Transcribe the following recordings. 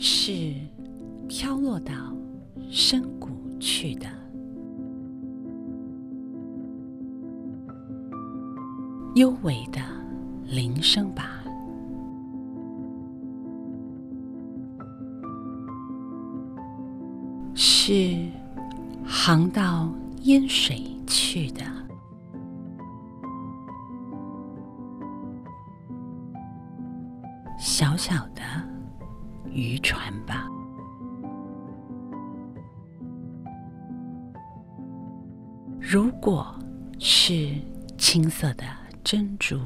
是飘落到深谷去的。幽微的铃声吧，是航到烟水去的。小小的渔船吧，如果是青色的珍珠，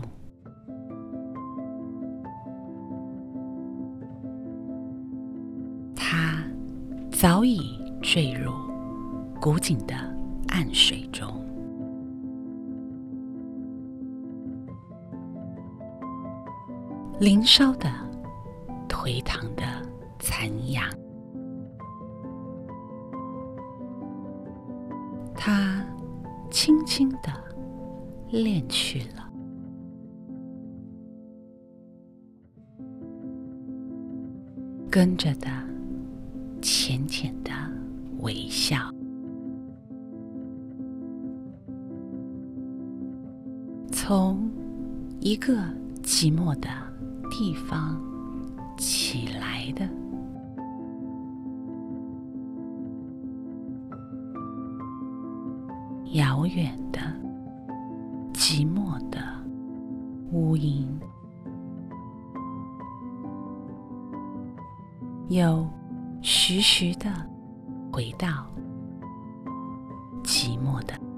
它早已坠入古井的暗水中。林梢的颓唐的残阳，它轻轻的恋去了，跟着的浅浅的微笑，从一个寂寞的。地方起来的，遥远的、寂寞的乌云，又徐徐的回到寂寞的。